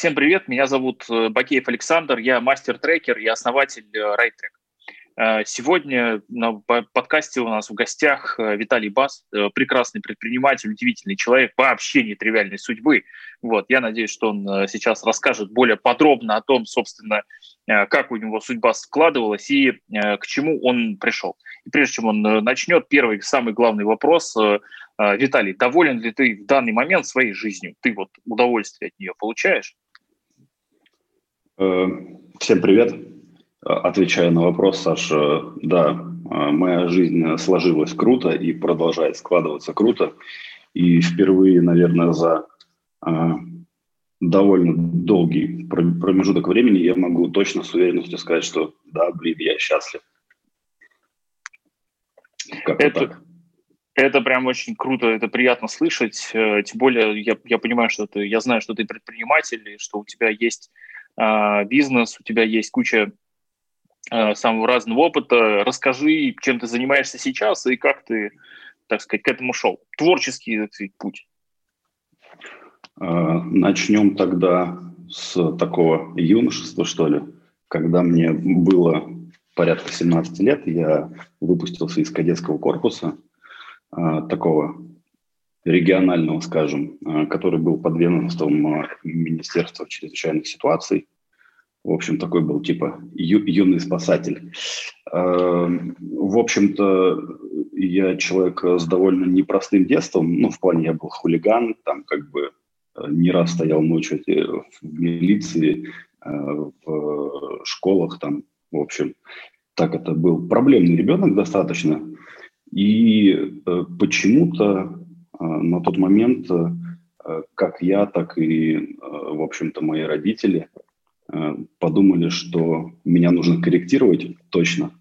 Всем привет, меня зовут э, Бакеев Александр, я мастер-трекер и основатель RideTrack. Э, сегодня на подкасте у нас в гостях э, Виталий Бас, прекрасный предприниматель, удивительный человек, вообще нетривиальной судьбы. Вот, я надеюсь, что он сейчас расскажет более подробно о том, собственно, как у него судьба складывалась и к чему он пришел. И прежде чем он начнет, первый, самый главный вопрос. Виталий, доволен ли ты в данный момент своей жизнью? Ты вот удовольствие от нее получаешь? Э, всем привет. Отвечая на вопрос, Саша, да, э, моя жизнь сложилась круто и продолжает складываться круто. И впервые, наверное, за э, довольно долгий промежуток времени я могу точно с уверенностью сказать, что да, блин, я счастлив. Как это, так. Это прям очень круто, это приятно слышать. Тем более я, я понимаю, что ты, я знаю, что ты предприниматель, и что у тебя есть бизнес, у тебя есть куча а, самого разного опыта. Расскажи, чем ты занимаешься сейчас и как ты, так сказать, к этому шел. Творческий сказать, путь. А, начнем тогда с такого юношества, что ли. Когда мне было порядка 17 лет, я выпустился из кадетского корпуса, такого регионального, скажем, э, который был под ведомством э, Министерства чрезвычайных ситуаций. В общем, такой был типа ю, юный спасатель. Эм, в общем-то, я человек с довольно непростым детством. Ну, в плане я был хулиган, там как бы э, не раз стоял ночью в милиции, в школах там, в общем. Так это был проблемный ребенок достаточно. И почему-то на тот момент э, как я, так и, э, в общем-то, мои родители э, подумали, что меня нужно корректировать точно,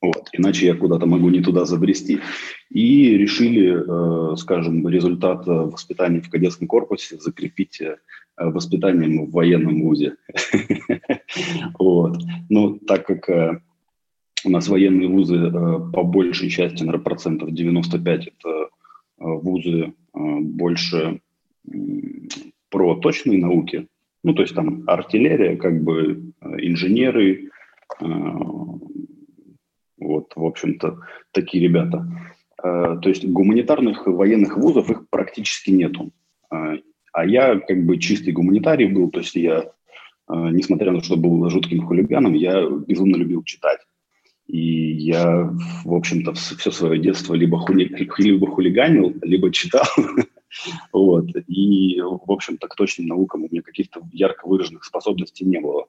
вот, иначе я куда-то могу не туда забрести. И решили, скажем, результат воспитания в кадетском корпусе закрепить воспитанием в военном вузе. Вот. Ну, так как у нас военные вузы по большей части, наверное, процентов 95 это Э, вузы э, больше про точные науки, ну, то есть там артиллерия, как бы э, инженеры, вот, в общем-то, такие ребята. То есть гуманитарных военных вузов их практически нету. А я как бы чистый гуманитарий был, то есть я, несмотря на то, что был жутким хулиганом, я безумно любил читать. И я, в общем-то, все свое детство либо, хули, либо хулиганил, либо читал. вот. И, в общем-то, к точным наукам у меня каких-то ярко выраженных способностей не было.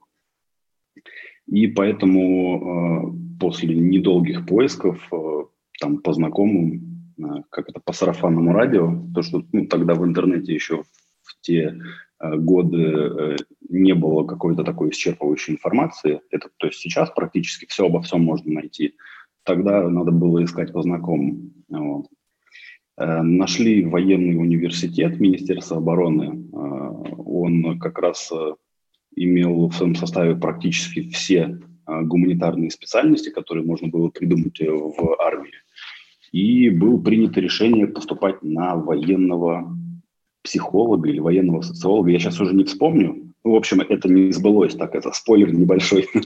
И поэтому э, после недолгих поисков, э, там, по знакомым, э, как это, по сарафанному радио, то, что ну, тогда в интернете еще в те годы э, не было какой-то такой исчерпывающей информации. Это, то есть сейчас практически все обо всем можно найти. Тогда надо было искать по знакомым. Вот. Э, нашли военный университет Министерства обороны. Он как раз имел в своем составе практически все гуманитарные специальности, которые можно было придумать в армии. И было принято решение поступать на военного психолога или военного социолога, я сейчас уже не вспомню. В общем, это не сбылось, так это спойлер небольшой.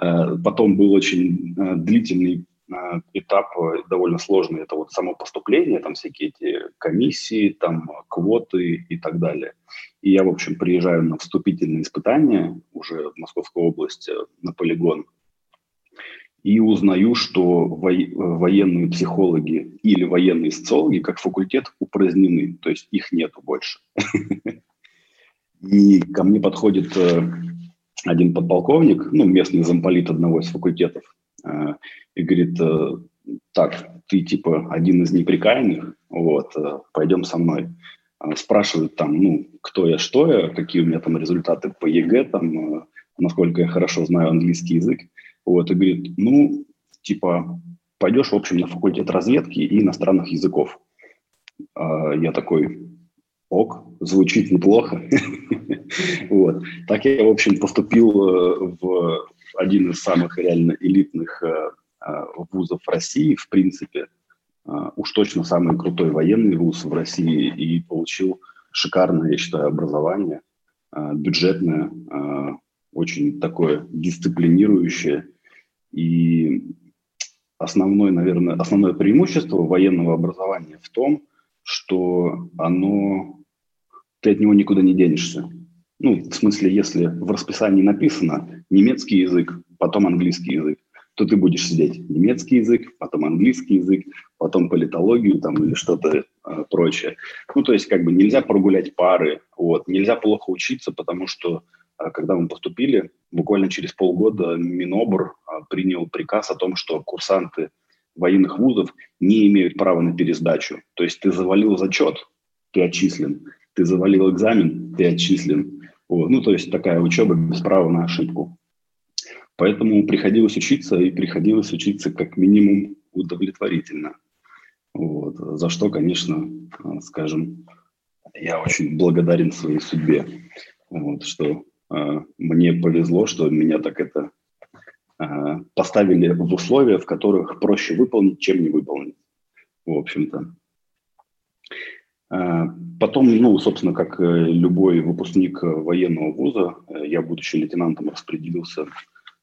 Э, потом был очень э, длительный э, этап, довольно сложный, это вот само поступление, там всякие эти комиссии, там квоты и так далее. И я, в общем, приезжаю на вступительные испытания уже в Московскую область на полигон – и узнаю, что военные психологи или военные социологи как факультет упразднены, то есть их нету больше. И ко мне подходит э, один подполковник, ну, местный замполит одного из факультетов, э, и говорит, э, так, ты типа один из неприкаянных, вот, пойдем со мной. Спрашивают там, ну, кто я, что я, какие у меня там результаты по ЕГЭ, там, насколько я хорошо знаю английский язык. Вот, и говорит, ну, типа, пойдешь, в общем, на факультет разведки и иностранных языков. А я такой, ок, звучит неплохо. вот. Так я, в общем, поступил э, в один из самых реально элитных э, э, вузов России, в принципе, уж точно самый крутой военный вуз в России, и получил шикарное, я считаю, образование. бюджетное, очень такое дисциплинирующее. И основное, наверное, основное преимущество военного образования в том, что оно, ты от него никуда не денешься. Ну, в смысле, если в расписании написано немецкий язык, потом английский язык, то ты будешь сидеть немецкий язык, потом английский язык, потом политологию там или что-то э, прочее. Ну, то есть как бы нельзя прогулять пары, вот, нельзя плохо учиться, потому что когда мы поступили, буквально через полгода Минобр э, принял приказ о том, что курсанты военных вузов не имеют права на пересдачу. То есть ты завалил зачет, ты отчислен, ты завалил экзамен, ты отчислен. Вот. Ну, то есть такая учеба без права на ошибку. Поэтому приходилось учиться, и приходилось учиться как минимум удовлетворительно. Вот. За что, конечно, скажем, я очень благодарен своей судьбе, вот, что мне повезло, что меня так это э, поставили в условия, в которых проще выполнить, чем не выполнить. В общем-то. Э, потом, ну, собственно, как любой выпускник военного вуза, я, будучи лейтенантом, распределился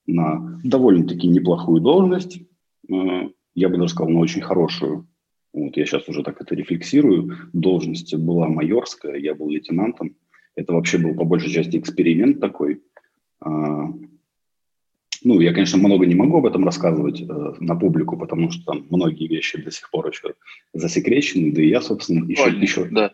на довольно-таки неплохую должность, э, я бы даже сказал, на очень хорошую. Вот я сейчас уже так это рефлексирую. Должность была майорская, я был лейтенантом. Это вообще был по большей части эксперимент такой. А, ну, я, конечно, много не могу об этом рассказывать э, на публику, потому что там многие вещи до сих пор еще засекречены, да и я, собственно, еще, Ой, еще, да.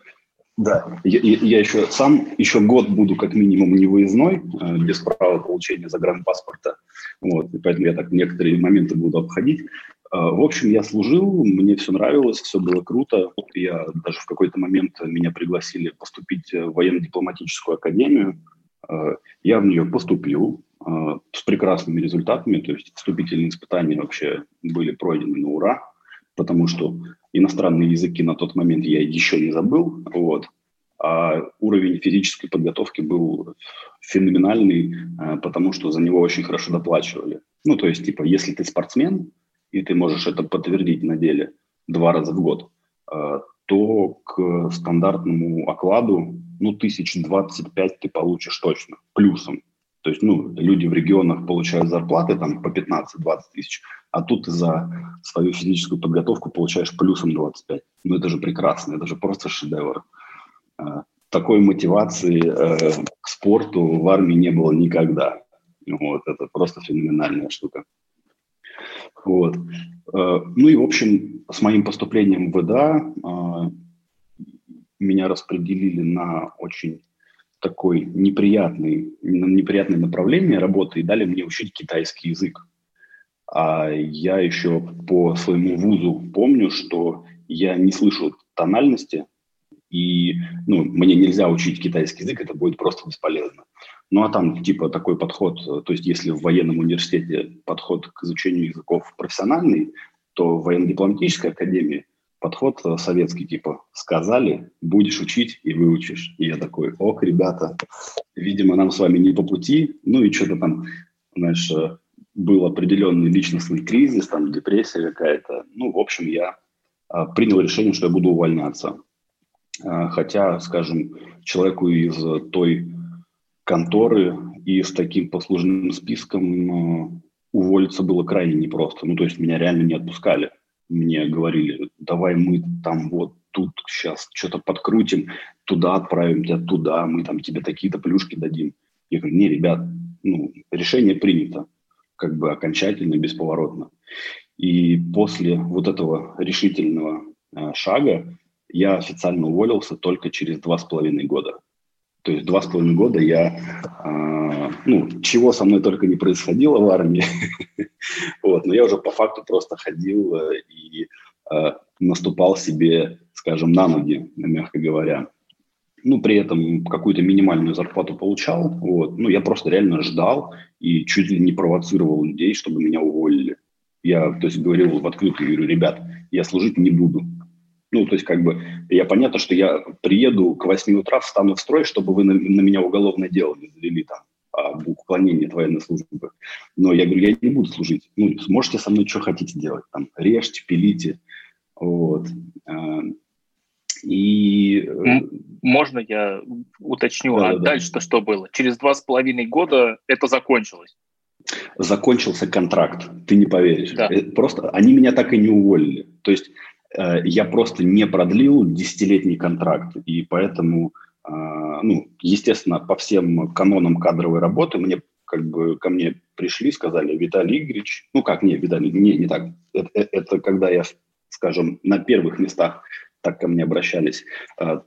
Да, я, я еще сам еще год буду как минимум не выездной, э, без права получения загранпаспорта. Вот, и поэтому я так некоторые моменты буду обходить. Э, в общем, я служил, мне все нравилось, все было круто. Я даже в какой-то момент меня пригласили поступить в военно-дипломатическую академию. Э, я в нее поступил с прекрасными результатами, то есть вступительные испытания вообще были пройдены на ура потому что иностранные языки на тот момент я еще не забыл, вот, а уровень физической подготовки был феноменальный, потому что за него очень хорошо доплачивали. Ну, то есть, типа, если ты спортсмен, и ты можешь это подтвердить на деле два раза в год, э, то к стандартному окладу, ну, тысяч двадцать пять ты получишь точно, плюсом. То есть, ну, люди в регионах получают зарплаты там по 15-20 тысяч, а тут за свою физическую подготовку получаешь плюсом 25. Ну, это же прекрасно, это же просто шедевр. А, такой мотивации э, к спорту в армии не было никогда. Вот, это просто феноменальная штука. Вот. Э, ну и, в общем, с моим поступлением в ВДА э, меня распределили на очень такой неприятный, неприятное направление работы и дали мне учить китайский язык. А я еще по своему вузу помню, что я не слышу тональности, и ну, мне нельзя учить китайский язык, это будет просто бесполезно. Ну а там типа такой подход, то есть если в военном университете подход к изучению языков профессиональный, то в военно-дипломатической академии подход э, советский, типа, сказали, будешь учить и выучишь. И я такой, ок, ребята, видимо, нам с вами не по пути. Ну и что-то там, знаешь, э, был определенный личностный кризис, там депрессия какая-то. Ну, в общем, я а, принял решение, что я буду увольняться. А, хотя, скажем, человеку из той конторы и с таким послужным списком а, уволиться было крайне непросто. Ну, то есть меня реально не отпускали мне говорили, давай мы там вот тут сейчас что-то подкрутим, туда отправим тебя туда, мы там тебе такие-то плюшки дадим. Я говорю, не, ребят, ну, решение принято, как бы окончательно, бесповоротно. И после вот этого решительного э, шага я официально уволился только через два с половиной года. То есть два с половиной года я, э, ну, чего со мной только не происходило в армии, вот, но я уже по факту просто ходил э, и э, наступал себе, скажем, на ноги, мягко говоря. Ну, при этом какую-то минимальную зарплату получал, вот, ну, я просто реально ждал и чуть ли не провоцировал людей, чтобы меня уволили. Я, то есть, говорил в открытую, говорю, ребят, я служить не буду, ну, то есть, как бы, я понятно, что я приеду к 8 утра, встану в строй, чтобы вы на, на меня уголовное дело не завели там об уклонении от военной службы. Но я говорю, я не буду служить. Ну, сможете со мной что хотите делать. Там, режьте, пилите. Вот. А, И... Можно я уточню, да, а да, дальше-то да. что было? Через два с половиной года это закончилось. Закончился контракт, ты не поверишь. Да. Э, просто они меня так и не уволили. То есть э, я просто не продлил десятилетний контракт, и поэтому, э, ну, естественно, по всем канонам кадровой работы мне как бы ко мне пришли, сказали, Виталий Игоревич, ну как, не, Виталий, не, не так. Это, э, это когда я, скажем, на первых местах так ко мне обращались.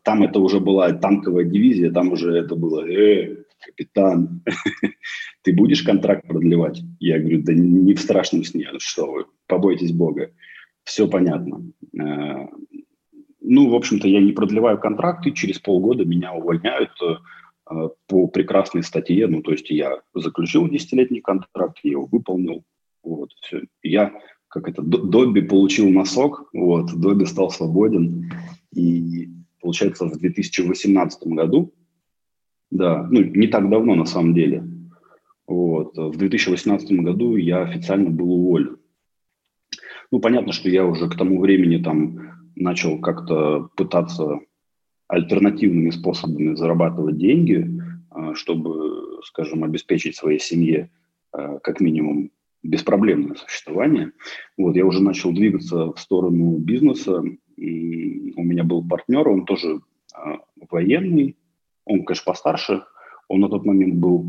Там это уже была танковая дивизия, там уже это было, э, капитан, ты будешь контракт продлевать? Я говорю, да не в страшном сне, что вы, побойтесь Бога. Все понятно. А, ну, в общем-то, я не продлеваю контракты, через полгода меня увольняют а, по прекрасной статье, ну, то есть я заключил десятилетний контракт, я его выполнил, вот, все. Я как это, Добби получил носок, вот, Добби стал свободен, и получается в 2018 году, да, ну, не так давно на самом деле, вот, в 2018 году я официально был уволен. Ну, понятно, что я уже к тому времени там начал как-то пытаться альтернативными способами зарабатывать деньги, а, чтобы, скажем, обеспечить своей семье а, как минимум беспроблемное существование. Вот, я уже начал двигаться в сторону бизнеса. И у меня был партнер, он тоже э, военный, он, конечно, постарше. Он на тот момент был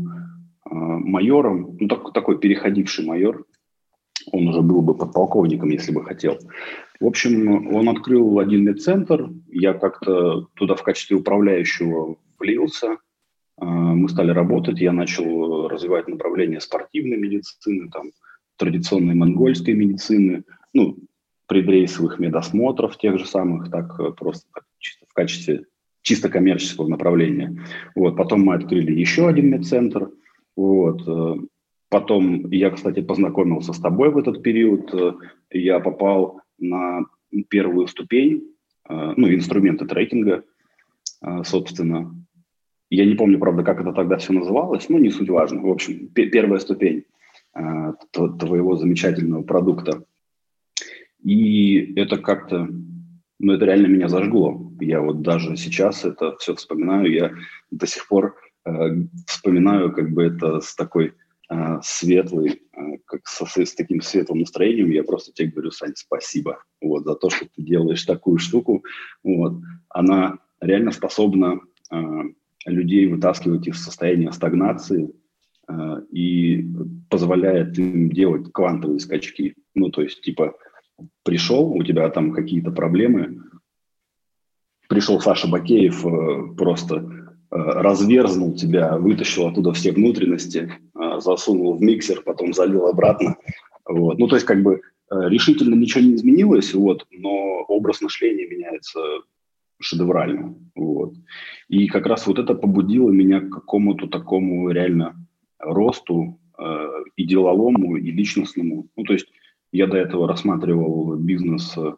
майором, ну, так, такой переходивший майор. Он уже был бы подполковником, если бы хотел. В общем, он открыл один медцентр. Я как-то туда в качестве управляющего влился. Мы стали работать, я начал развивать направление спортивной медицины, там, традиционной монгольской медицины, ну, предрейсовых медосмотров тех же самых, так э, просто чисто в качестве чисто коммерческого направления. Вот, потом мы открыли еще один медцентр. Вот, э, потом я, кстати, познакомился с тобой в этот период. Э, я попал на первую ступень, ну, инструменты трекинга, собственно. Я не помню, правда, как это тогда все называлось, но не суть важно. В общем, первая ступень – Э, твоего замечательного продукта. И это как-то, ну, это реально меня зажгло. Я вот даже сейчас это все вспоминаю, я до сих пор э, вспоминаю как бы это с такой э, светлой, э, как со, с таким светлым настроением. Я просто тебе говорю, Сань, спасибо вот, за то, что ты делаешь такую штуку. Вот. Она реально способна э, людей вытаскивать из состояния стагнации, Э, и позволяет им делать квантовые скачки. Ну, то есть, типа, пришел, у тебя там какие-то проблемы, пришел Саша Бакеев, э, просто э, разверзнул тебя, вытащил оттуда все внутренности, засунул в миксер, потом залил обратно. Вот. Ну, то есть, как бы решительно ничего не изменилось, вот, но образ мышления меняется шедеврально. Вот. И как раз вот это побудило меня к какому-то такому реально росту э, и деловому, и личностному. Ну, то есть я до этого рассматривал бизнес. Э,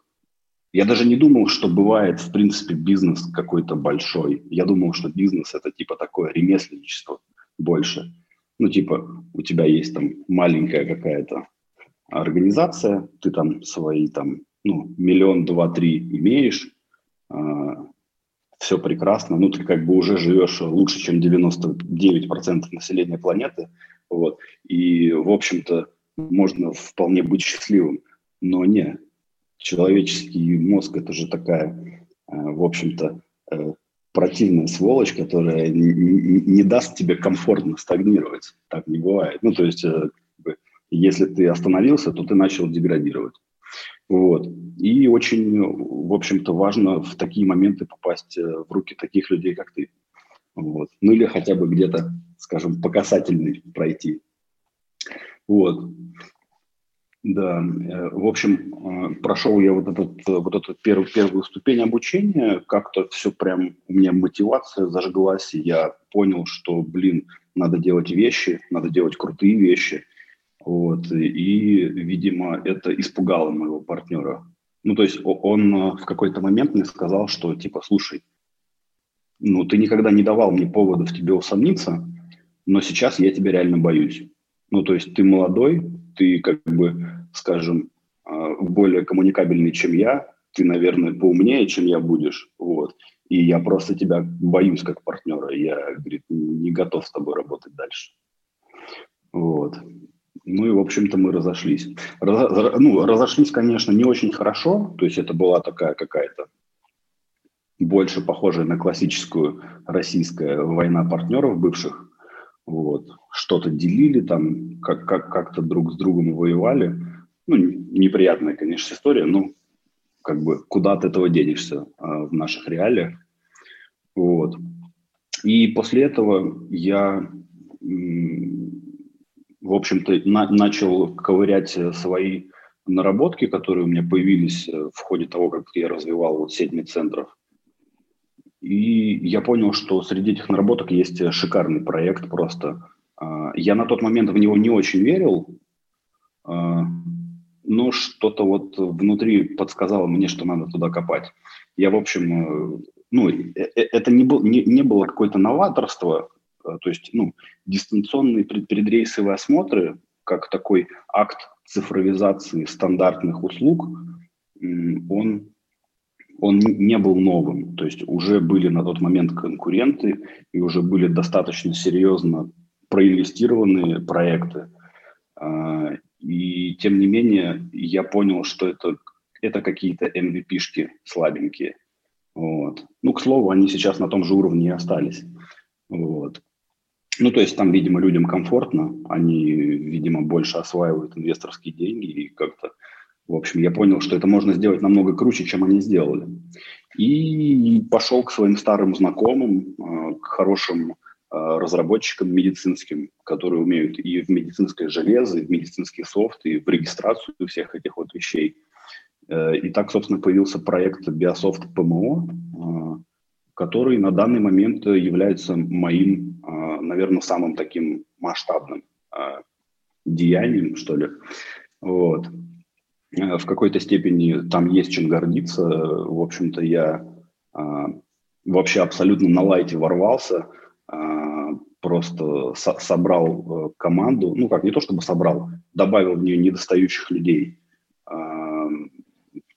я даже не думал, что бывает, в принципе, бизнес какой-то большой. Я думал, что бизнес – это типа такое ремесленничество больше. Ну, типа, у тебя есть там маленькая какая-то организация, ты там свои там, ну, миллион, два, три имеешь, э, все прекрасно, ну, ты как бы уже живешь лучше, чем 99% населения планеты, вот, и, в общем-то, можно вполне быть счастливым, но не, человеческий мозг – это же такая, э, в общем-то, э, противная сволочь, которая не, не, не даст тебе комфортно стагнировать. Так не бывает. Ну, то есть, э, если ты остановился, то ты начал деградировать. Вот. И очень, в общем-то, важно в такие моменты попасть э, в руки таких людей, как ты. Вот. Ну или хотя бы где-то, скажем, по касательной пройти. Вот. Да, э, в общем, э, прошел я вот, этот, вот эту первую, первую ступень обучения, как-то все прям, у меня мотивация зажглась, и я понял, что, блин, надо делать вещи, надо делать крутые вещи – вот, и, видимо, это испугало моего партнера. Ну, то есть он э, в какой-то момент мне сказал, что, типа, слушай, ну, ты никогда не давал мне поводов тебе усомниться, но сейчас я тебя реально боюсь. Ну, то есть ты молодой, ты, как бы, скажем, э, более коммуникабельный, чем я, ты, наверное, поумнее, чем я будешь, вот, и я просто тебя боюсь как партнера, я, говорит, не готов с тобой работать дальше. Вот. Ну и, в общем-то, мы разошлись. Раз, ну, разошлись, конечно, не очень хорошо, то есть это была такая какая-то больше похожая на классическую российская война партнеров бывших. Вот. Что-то делили там, как, как, как-то друг с другом воевали. Ну, неприятная, конечно, история, но как бы куда от этого денешься а, в наших реалиях. Вот. И после этого я в общем-то, на, начал ковырять свои наработки, которые у меня появились э, в ходе того, как я развивал вот сеть медцентров. И я понял, что среди этих наработок есть э, шикарный проект просто. А, я на тот момент в него не очень верил, а, но что-то вот внутри подсказало мне, что надо туда копать. Я, в общем, ну, это не, был, не, не было какое-то новаторство, Э, то есть, ну, дистанционные предрейсовые осмотры, как такой акт цифровизации стандартных услуг, он, он не был новым. То есть уже были на тот момент конкуренты и уже были достаточно серьезно проинвестированные проекты. А, и тем не менее я понял, что это, это какие-то MVP-шки слабенькие. Вот. Ну, к слову, они сейчас на том же уровне и остались. Вот. Ну, то есть там, видимо, людям комфортно, они, видимо, больше осваивают инвесторские деньги и как-то, в общем, я понял, что это можно сделать намного круче, чем они сделали. И пошел к своим старым знакомым, э, к хорошим э, разработчикам медицинским, которые умеют и в медицинское железо, и в медицинский софт, и в регистрацию всех этих вот вещей. Э, и так, собственно, появился проект Биософт ПМО, который на данный момент является моим наверное, самым таким масштабным деянием, что ли. Вот. Э, в какой-то степени там есть чем гордиться. В общем-то, я э, вообще абсолютно на лайте ворвался, э, просто со собрал э, команду, ну как, не то чтобы собрал, добавил в нее недостающих людей, э,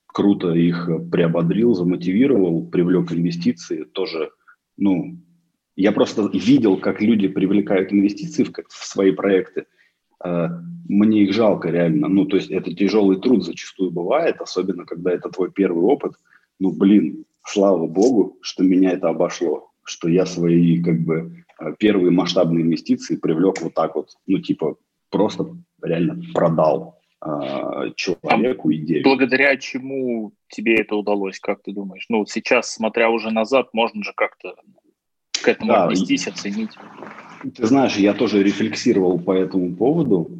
круто их приободрил, замотивировал, привлек инвестиции, тоже, ну, я просто видел, как люди привлекают инвестиции в, в свои проекты. Э, мне их жалко реально. Ну, то есть это тяжелый труд зачастую бывает, особенно когда это твой первый опыт. Ну, блин, слава богу, что меня это обошло, что я свои как бы э, первые масштабные инвестиции привлек вот так вот, ну, типа просто реально продал э, человеку идею. Благодаря чему тебе это удалось, как ты думаешь? Ну, сейчас, смотря уже назад, можно же как-то к этому да, отнестись, оценить. Ты знаешь, я тоже рефлексировал по этому поводу.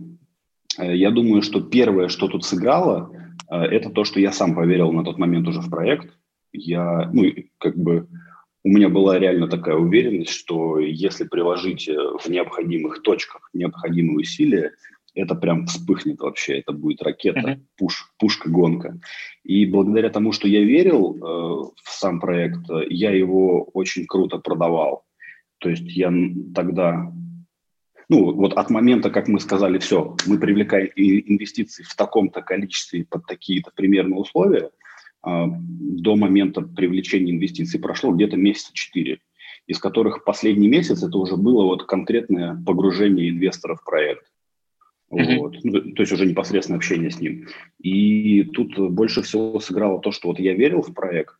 Э, я думаю, что первое, что тут сыграло, э, это то, что я сам поверил на тот момент уже в проект. Я, ну, как бы, у меня была реально такая уверенность, что если приложить э, в необходимых точках необходимые усилия, это прям вспыхнет вообще, это будет ракета, uh-huh. пуш, пушка-гонка. И благодаря тому, что я верил э, в сам проект, я его очень круто продавал. То есть я тогда, ну вот от момента, как мы сказали, все, мы привлекаем инвестиции в таком-то количестве под такие-то примерные условия, э, до момента привлечения инвестиций прошло где-то месяца четыре из которых последний месяц это уже было вот конкретное погружение инвестора в проект. Mm-hmm. Вот. Ну, то есть уже непосредственное общение с ним. И тут больше всего сыграло то, что вот я верил в проект,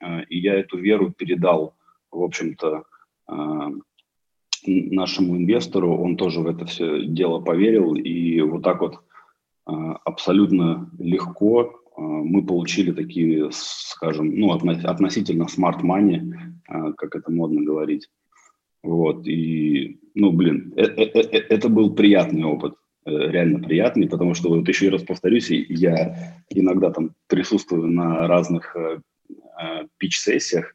э, и я эту веру передал, в общем-то, нашему инвестору. Он тоже в это все дело поверил, и вот так вот э, абсолютно легко э, мы получили такие, скажем, ну, относительно э, как это модно говорить. Вот, и, ну, блин, э, э, э, это был приятный опыт. Э, реально приятный, потому что, вот еще раз повторюсь, я иногда там присутствую на разных э, э, пич-сессиях,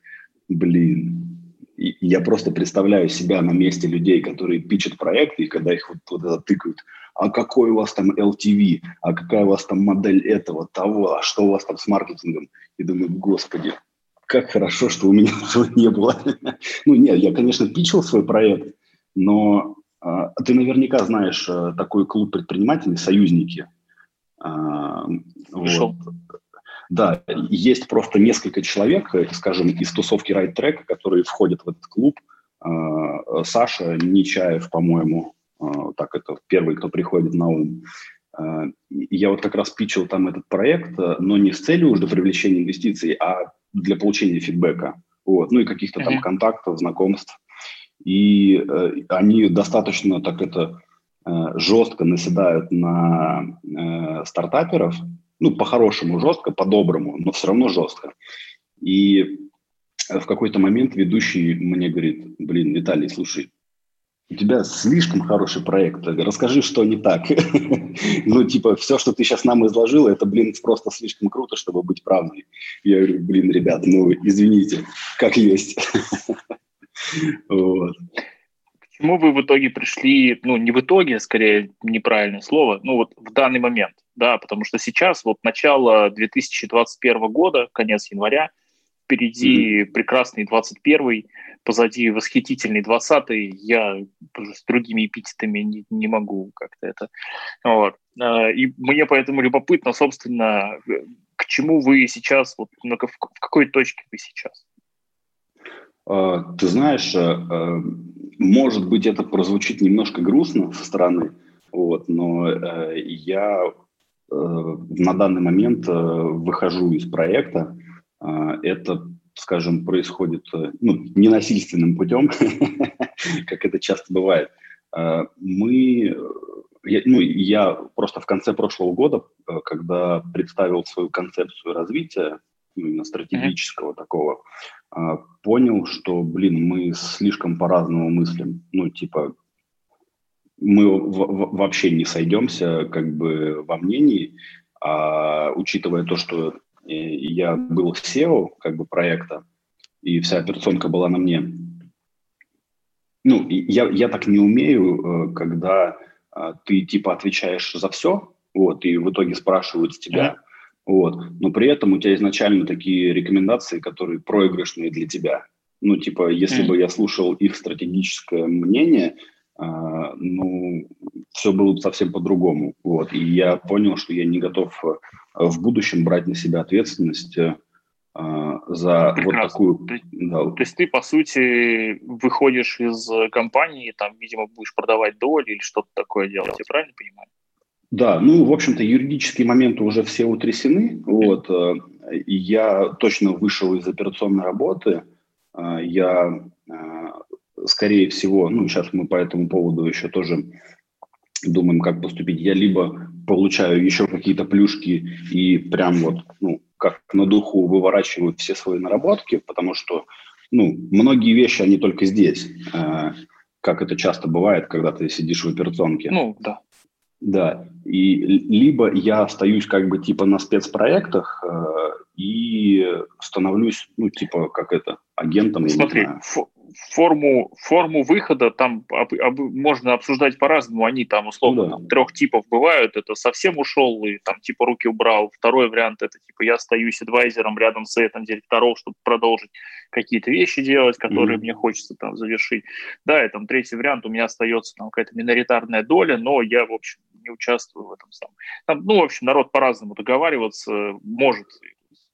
блин, и я просто представляю себя на месте людей, которые пичат проекты, и когда их вот туда тыкают, а какой у вас там LTV, а какая у вас там модель этого, того, а что у вас там с маркетингом? И думаю, господи, как хорошо, что у меня этого не было. ну нет, я, конечно, пичил свой проект, но а, ты наверняка знаешь э, такой клуб предпринимателей «Союзники». А, вот. Да, есть просто несколько человек, скажем, из тусовки Right Track, которые входят в этот клуб. А, Саша Нечаев, по-моему, а, так это первый, кто приходит на ум. А, я вот как раз питчил там этот проект, но не с целью уже привлечения инвестиций, а для получения фидбэка. Вот. Ну и каких-то там контактов, знакомств. И э, они достаточно так это э, жестко наседают на э, стартаперов, ну, по-хорошему жестко, по-доброму, но все равно жестко. И в какой-то момент ведущий мне говорит, блин, Виталий, слушай, у тебя слишком хороший проект, расскажи, что не так. ну, типа, все, что ты сейчас нам изложил, это, блин, просто слишком круто, чтобы быть правдой. Я говорю, блин, ребят, ну, извините, как есть. вот. Чему вы в итоге пришли, ну, не в итоге, скорее, неправильное слово, ну, вот в данный момент, да, потому что сейчас, вот начало 2021 года, конец января, впереди mm-hmm. прекрасный 21 позади восхитительный 20 я с другими эпитетами не, не могу как-то это. Вот. А, и мне поэтому любопытно, собственно, к чему вы сейчас, вот, в какой точке вы сейчас? А, ты знаешь, э, э, может быть, это прозвучит немножко грустно со стороны, вот, но э, я на данный момент выхожу из проекта. Это, скажем, происходит ну, ненасильственным путем, как это часто бывает. Мы, я, ну, я просто в конце прошлого года, когда представил свою концепцию развития, именно стратегического mm-hmm. такого, а, понял, что, блин, мы слишком по-разному мыслим. Ну, типа, мы вообще не сойдемся как бы во мнении, а учитывая то, что э, я был SEO как бы проекта, и вся операционка была на мне. Ну, я, я так не умею, э, когда а, ты типа отвечаешь за все, вот, и в итоге спрашивают с тебя, mm-hmm вот. Но при этом у тебя изначально такие рекомендации, которые проигрышные для тебя. Ну, типа, если mm. бы я слушал их стратегическое мнение, э, ну, все было бы совсем по-другому. Вот. И я понял, что я не готов э, в будущем брать на себя ответственность э, за Прекрасно. вот такую... То, да. то есть ты, по сути, выходишь из компании, там, видимо, будешь продавать доли или что-то такое делать, я правильно понимаю? Да, ну, в общем-то, юридические моменты уже все утрясены. Вот, э, я точно вышел из операционной работы. Э, я, э, скорее всего, ну, сейчас мы по этому поводу еще тоже думаем, как поступить. Я либо получаю еще какие-то плюшки и прям вот, ну, как на духу выворачиваю все свои наработки, потому что, ну, многие вещи, они только здесь, как это часто бывает, когда ты сидишь в операционке. Ну, да. Да, и либо я остаюсь как бы типа на спецпроектах э, и становлюсь, ну, типа, как это, агентом. Смотри, форму, форму выхода там об, об, можно обсуждать по-разному. Они там, условно, ну, да. там, трех типов бывают. Это совсем ушел и там типа руки убрал. Второй вариант это типа я остаюсь адвайзером рядом с этим директоров, чтобы продолжить какие-то вещи делать, которые mm-hmm. мне хочется там завершить. Да, и там третий вариант у меня остается там какая-то миноритарная доля, но я, в общем, не участвую в этом самом. Там, ну, в общем, народ по-разному договариваться может,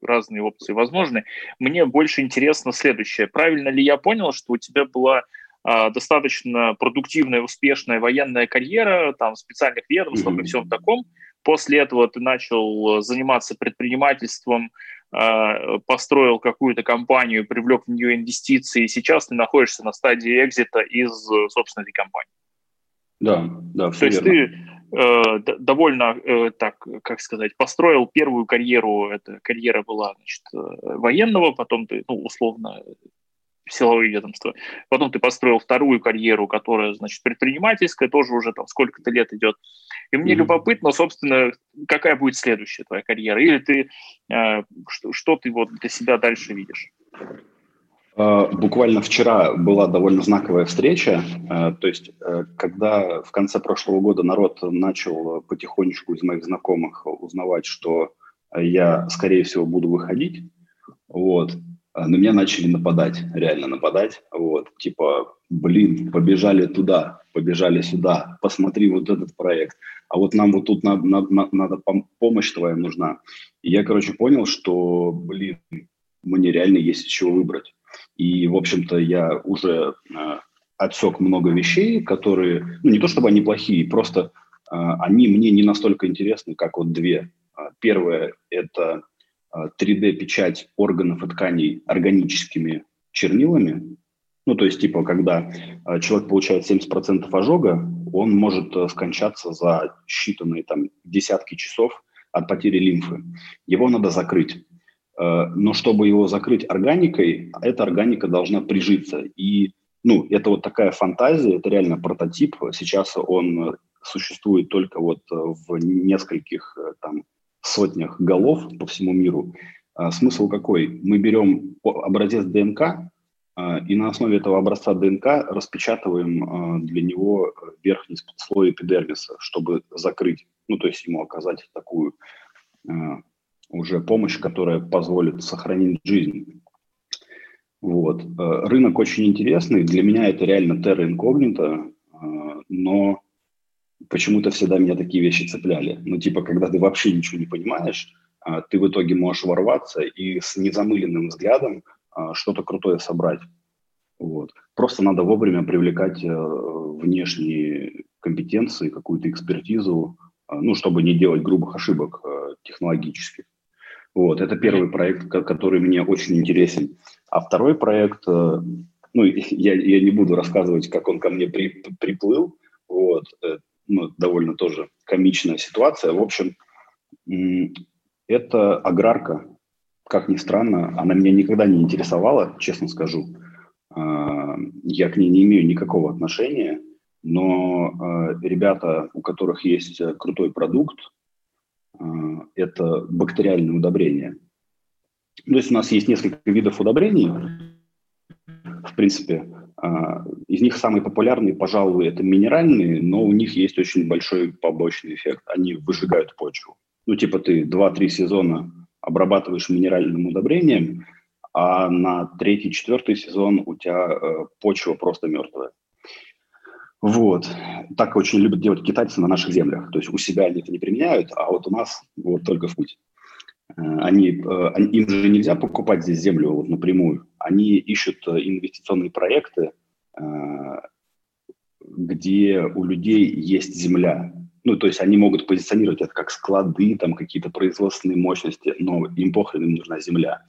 разные опции возможны. Мне больше интересно следующее. Правильно ли я понял, что у тебя была а, достаточно продуктивная, успешная военная карьера, там, специальных ведомствах mm-hmm. и всем таком. После этого ты начал заниматься предпринимательством, а, построил какую-то компанию, привлек в нее инвестиции, и сейчас ты находишься на стадии экзита из, собственно, этой компании. Да, да, То есть ты э, довольно, э, так, как сказать, построил первую карьеру, эта карьера была, значит, э, военного, потом ты, ну, условно, силовые ведомства. Потом ты построил вторую карьеру, которая, значит, предпринимательская, тоже уже там сколько-то лет идет. И мне mm-hmm. любопытно, собственно, какая будет следующая твоя карьера? Или ты, э, что, что ты вот для себя дальше видишь? А, буквально вчера была довольно знаковая встреча. А, то есть, э, когда в конце прошлого года народ начал потихонечку из моих знакомых узнавать, что я, скорее всего, буду выходить, вот, на меня начали нападать, реально нападать. Вот, типа, блин, побежали туда, побежали сюда, посмотри вот этот проект, а вот нам вот тут надо, надо, надо помощь твоя нужна. И я, короче, понял, что, блин, мне реально есть чего выбрать. И, в общем-то, я уже э, отсек много вещей, которые, ну, не то чтобы они плохие, просто э, они мне не настолько интересны, как вот две. А, первое – это 3D-печать э, органов и тканей органическими чернилами. Ну, то есть, типа, когда э, человек получает 70% ожога, он может э, скончаться за считанные там десятки часов от потери лимфы. Его надо закрыть. Но чтобы его закрыть органикой, эта органика должна прижиться. И ну, это вот такая фантазия, это реально прототип. Сейчас он существует только вот в нескольких там сотнях голов по всему миру. А, смысл какой? Мы берем образец ДНК, и на основе этого образца ДНК распечатываем для него верхний слой эпидермиса, чтобы закрыть, ну, то есть ему оказать такую уже помощь, которая позволит сохранить жизнь. Вот. Рынок очень интересный. Для меня это реально терра инкогнито, но почему-то всегда меня такие вещи цепляли. Ну, типа, когда ты вообще ничего не понимаешь, а, ты в итоге можешь ворваться и с незамыленным взглядом а, что-то крутое собрать. Вот. Просто надо вовремя привлекать э, внешние компетенции, какую-то экспертизу, ну, чтобы не делать грубых ошибок э, технологических. Вот, это первый проект, который мне очень интересен. А второй проект, э, ну, я, я не буду рассказывать, как он ко мне при, приплыл, вот, ну, довольно тоже комичная ситуация. В общем, это аграрка, как ни странно, она меня никогда не интересовала, честно скажу. А, я к ней не имею никакого отношения, но а, ребята, у которых есть крутой продукт, это бактериальные удобрения. То есть у нас есть несколько видов удобрений. В принципе, а, из них самые популярные, пожалуй, это минеральные, но у них есть очень большой побочный эффект. Они выжигают почву. Ну, типа ты 2-3 сезона обрабатываешь минеральным удобрением, а на третий, четвертый сезон у тебя э, почва просто мертвая. Вот. Так очень любят делать китайцы на наших землях. То есть у себя они это не применяют, а вот у нас вот только в путь. Э, они, э, им же нельзя покупать здесь землю вот напрямую. Они ищут э, инвестиционные проекты, где у людей есть земля. Ну, то есть они могут позиционировать это как склады, там какие-то производственные мощности, но им похрен, им нужна земля.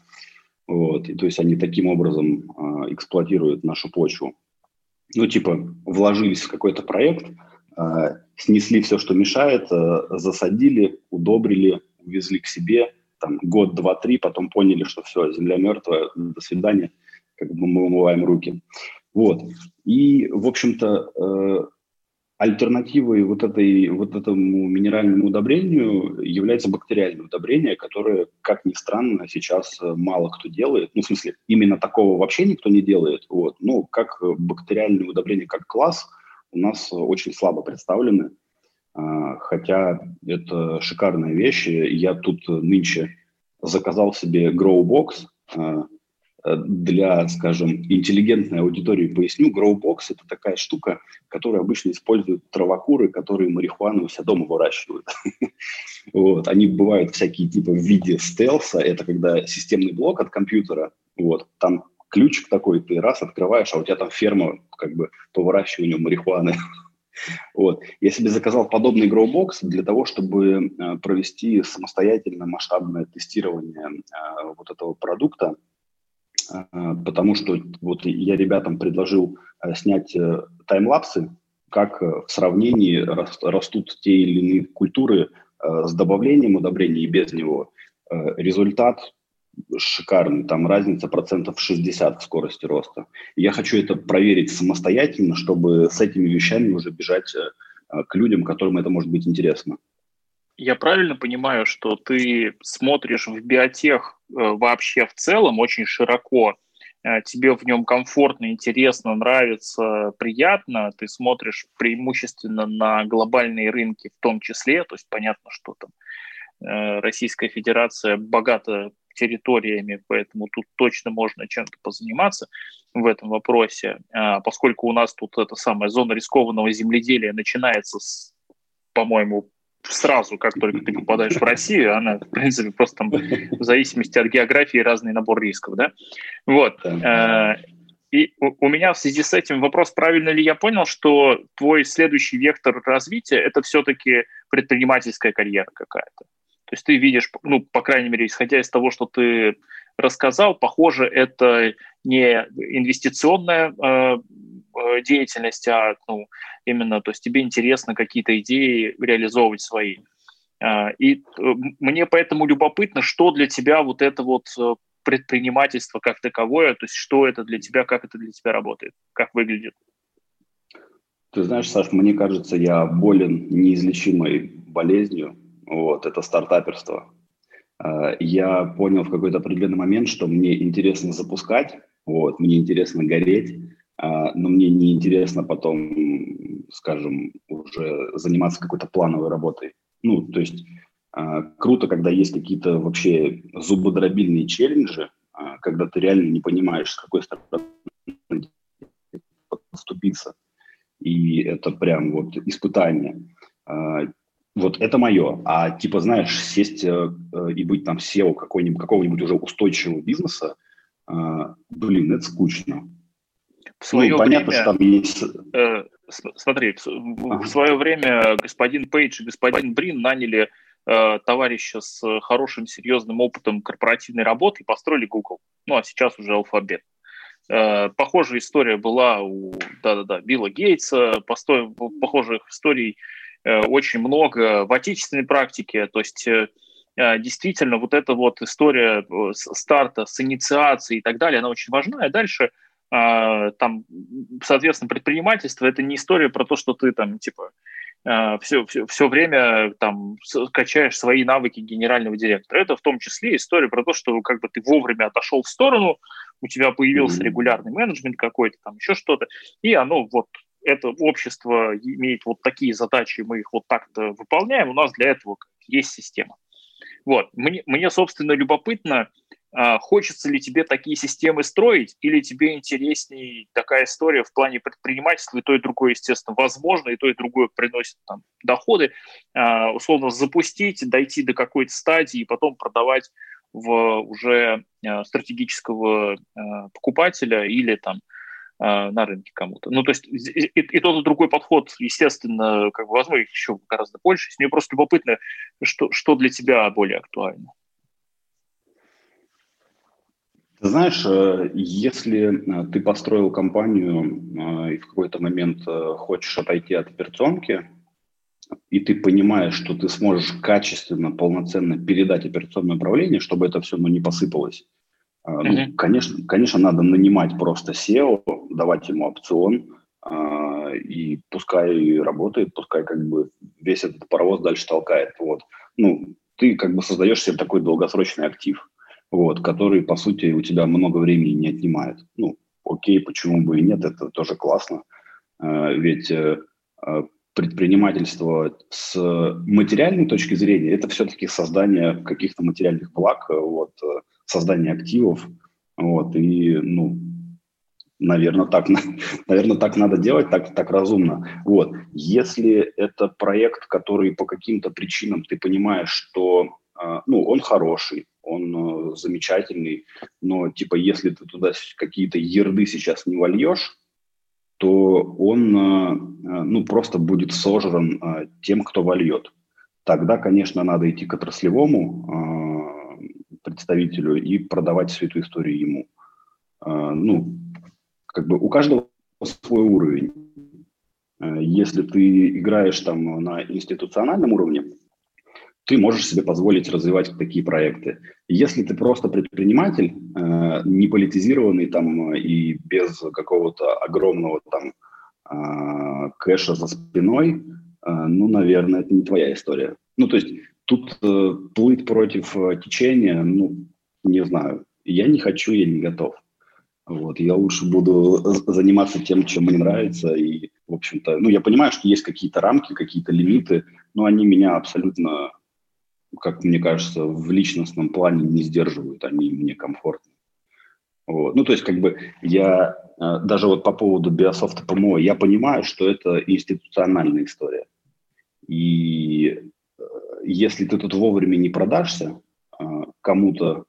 Вот. И, то есть они таким образом эксплуатируют нашу почву. Ну, типа, вложились в какой-то проект, э, снесли все, что мешает, э, засадили, удобрили, увезли к себе – там год, два, три, потом поняли, что все, земля мертвая, до свидания, как бы мы умываем руки. Вот. И, в общем-то, э, альтернативой вот, этой, вот этому минеральному удобрению является бактериальное удобрение, которое, как ни странно, сейчас мало кто делает. Ну, в смысле, именно такого вообще никто не делает. Вот. Ну, как бактериальное удобрение, как класс, у нас очень слабо представлены. А, хотя это шикарная вещь. Я тут нынче заказал себе Growbox а, для, скажем, интеллигентной аудитории поясню, Growbox – это такая штука, которую обычно используют травокуры, которые марихуану у себя дома выращивают. вот. Они бывают всякие типа в виде стелса, это когда системный блок от компьютера, вот, там ключик такой, ты раз открываешь, а у тебя там ферма как бы по выращиванию марихуаны Вот. Я себе заказал подобный Growbox для того, чтобы э, провести самостоятельное масштабное тестирование э, вот этого продукта, э, потому что вот я ребятам предложил снять таймлапсы, как в сравнении растут те или иные культуры с добавлением удобрений и без него. Результат шикарный, там разница процентов 60 в скорости роста. Я хочу это проверить самостоятельно, чтобы с этими вещами уже бежать э, к людям, которым это может быть интересно. Я правильно понимаю, что ты смотришь в биотех э, вообще в целом очень широко, э, тебе в нем комфортно, интересно, нравится, приятно, ты смотришь преимущественно на глобальные рынки в том числе, то есть понятно, что там Российская Федерация богата территориями, поэтому тут точно можно чем-то позаниматься в этом вопросе, поскольку у нас тут эта самая зона рискованного земледелия начинается с, по-моему, сразу, как только ты попадаешь в Россию, она, в принципе, просто там в зависимости от географии разный набор рисков, да? Вот. А, и у меня в связи с этим вопрос, правильно ли я понял, что твой следующий вектор развития – это все-таки предпринимательская карьера какая-то? То есть ты видишь, ну, по крайней мере, исходя из того, что ты рассказал, похоже, это не инвестиционная э, э деятельность, а ну, именно, то есть тебе интересно какие-то идеи реализовывать свои. Э, и э, мне поэтому любопытно, что для тебя вот это вот предпринимательство как таковое, то есть что это для тебя, как это для тебя работает, как выглядит? Ты знаешь, Саш, мне кажется, я болен неизлечимой болезнью, вот, это стартаперство. А, я понял в какой-то определенный момент, что мне интересно запускать, вот, мне интересно гореть, а, но мне не интересно потом, скажем, уже заниматься какой-то плановой работой. Ну, то есть а, круто, когда есть какие-то вообще зубодробильные челленджи, когда ты реально не понимаешь, с какой стороны подступиться. И это прям вот испытание. Вот это мое. А типа, знаешь, сесть э, э и быть там SEO какого-нибудь, какого-нибудь уже устойчивого бизнеса, э, блин, это скучно. В свое ну, понятно, время, что там есть... Э, смотри, в, ага. в свое время господин Пейдж и господин Брин наняли э, товарища с хорошим, серьезным опытом корпоративной работы и построили Google. Ну, а сейчас уже алфабет. Э, похожая история была у да-да-да, Билла Гейтса, постой, похожих историй очень много в отечественной практике, то есть э, э, действительно вот эта вот история старта с инициацией и так далее, она очень важна, и дальше там, соответственно, предпринимательство – это не история про то, что ты там, типа, все, все, все время там качаешь свои навыки генерального директора. Это в том числе история про то, что как бы ты вовремя отошел в сторону, у тебя появился регулярный менеджмент какой-то, там еще что-то, и оно вот это общество имеет вот такие задачи, мы их вот так-то выполняем, у нас для этого есть система. Вот. Мне, мне собственно, любопытно, а, хочется ли тебе такие системы строить, или тебе интереснее такая история в плане предпринимательства, и то, и другое, естественно, возможно, и то, и другое приносит там, доходы, а, условно запустить, дойти до какой-то стадии, и потом продавать в уже а, стратегического покупателя или там на рынке кому-то. Ну, то есть и, и тот, и другой подход, естественно, как бы, возможно, их еще гораздо больше. Мне просто любопытно, что, что для тебя более актуально. Знаешь, э, если э, ты построил компанию э, и в какой-то момент хочешь отойти от операционки, и ты понимаешь, что ты сможешь качественно, полноценно передать операционное управление, чтобы это все ну, не посыпалось, Uh-huh. Ну, конечно, конечно, надо нанимать просто SEO, давать ему опцион, э, и пускай работает, пускай как бы весь этот паровоз дальше толкает. Вот. Ну, ты как бы создаешь себе такой долгосрочный актив, вот, который, по сути, у тебя много времени не отнимает. Ну, окей, почему бы и нет, это тоже классно. Э, ведь э, предпринимательство с материальной точки зрения – это все-таки создание каких-то материальных благ, вот, создание активов, вот, и, ну, наверное, так, наверное, так надо делать, так, так разумно. Вот. Если это проект, который по каким-то причинам ты понимаешь, что а, ну, он хороший, он э, замечательный, но типа если ты туда какие-то ерды сейчас не вольешь, то он э, ну, просто будет сожран тем, кто вольет. Тогда, конечно, надо идти к отраслевому представителю и продавать всю эту историю ему. А, ну, как бы у каждого свой уровень. А, если ты играешь там на институциональном уровне, ты можешь себе позволить развивать такие проекты. Если ты просто предприниматель, а, не политизированный там и без какого-то огромного там кэша за спиной, ну, наверное, это не твоя история. Ну, то есть Тут э, плыть против э, течения, ну, не знаю. Я не хочу, я не готов. Вот, я лучше буду заниматься тем, чем мне нравится. И, в общем-то, ну, я понимаю, что есть какие-то рамки, какие-то лимиты, но они меня абсолютно как мне кажется, в личностном плане не сдерживают, они мне комфортны. Вот. Ну, то есть, как бы я э, даже вот по поводу биософта ПМО, я понимаю, что это институциональная история. И э, если ты тут вовремя не продашься э, кому-то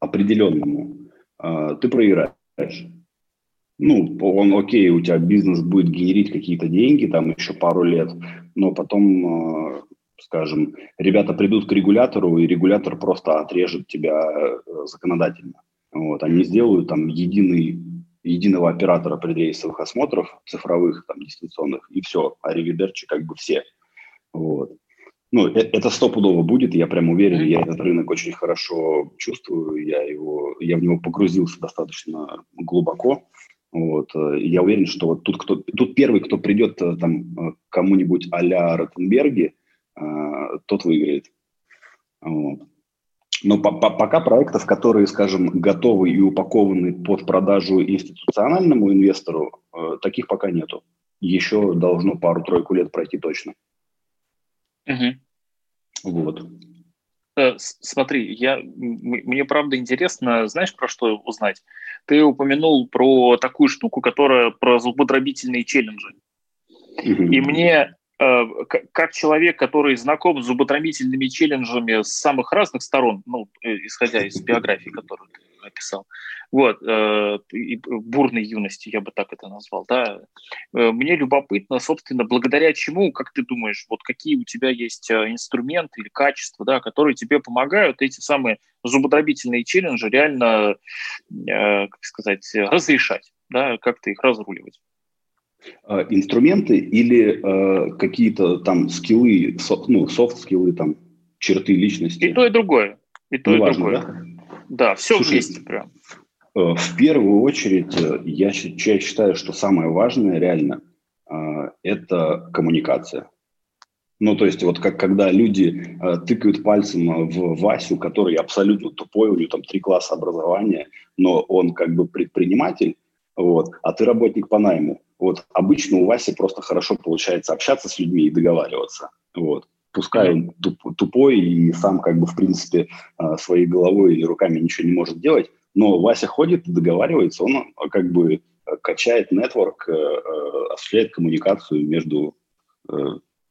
определенному, ты проиграешь. Ну, он окей, у тебя бизнес будет генерить какие-то деньги, там еще пару лет, но потом скажем, ребята придут к регулятору, и регулятор просто отрежет тебя законодательно. Вот, они сделают там единый, единого оператора предрейсовых осмотров, цифровых, там, дистанционных, и все, а ревидерчи как бы все. Вот. Ну, это, это стопудово будет, я прям уверен, я этот рынок очень хорошо чувствую, я, его, я в него погрузился достаточно глубоко. Вот. Я уверен, что вот тут, кто, тут первый, кто придет э, там, э, кому-нибудь а-ля Ротенберги, э, тот выиграет. Вот. Но по -по пока проектов, которые, скажем, готовы и упакованы под продажу институциональному инвестору, э, таких пока нету. Еще должно пару-тройку лет пройти точно. Угу. Вот. Э, смотри, я, мне правда интересно, знаешь, про что узнать? Ты упомянул про такую штуку, которая про злоупотребительные челленджи. Угу. И мне Э, как человек, который знаком с зуботромительными челленджами с самых разных сторон, ну, э, исходя из биографии, которую ты написал, вот, э, бурной юности, я бы так это назвал, да, мне любопытно, собственно, благодаря чему, как ты думаешь, вот какие у тебя есть инструменты или качества, да, которые тебе помогают эти самые зуботробительные челленджи реально, как сказать, разрешать, да, как ты их разруливать? Э, инструменты или э, какие-то там скиллы, со, ну, софт-скиллы, там, черты личности? И то, и другое. И то, Неважно, и другое. Да, да все Слушай, вместе прям. Э, в первую очередь, э, я, я считаю, что самое важное реально э, это коммуникация. Ну, то есть вот как когда люди э, тыкают пальцем в Васю, который абсолютно тупой, у него там три класса образования, но он как бы предприниматель, вот, а ты работник по найму. Вот обычно у Васи просто хорошо получается общаться с людьми и договариваться. Вот. Пускай он туп, тупой и сам как бы в принципе а, своей головой или руками ничего не может делать, но Вася ходит и договаривается, он а, как бы э, качает нетворк, э, э, осуществляет коммуникацию между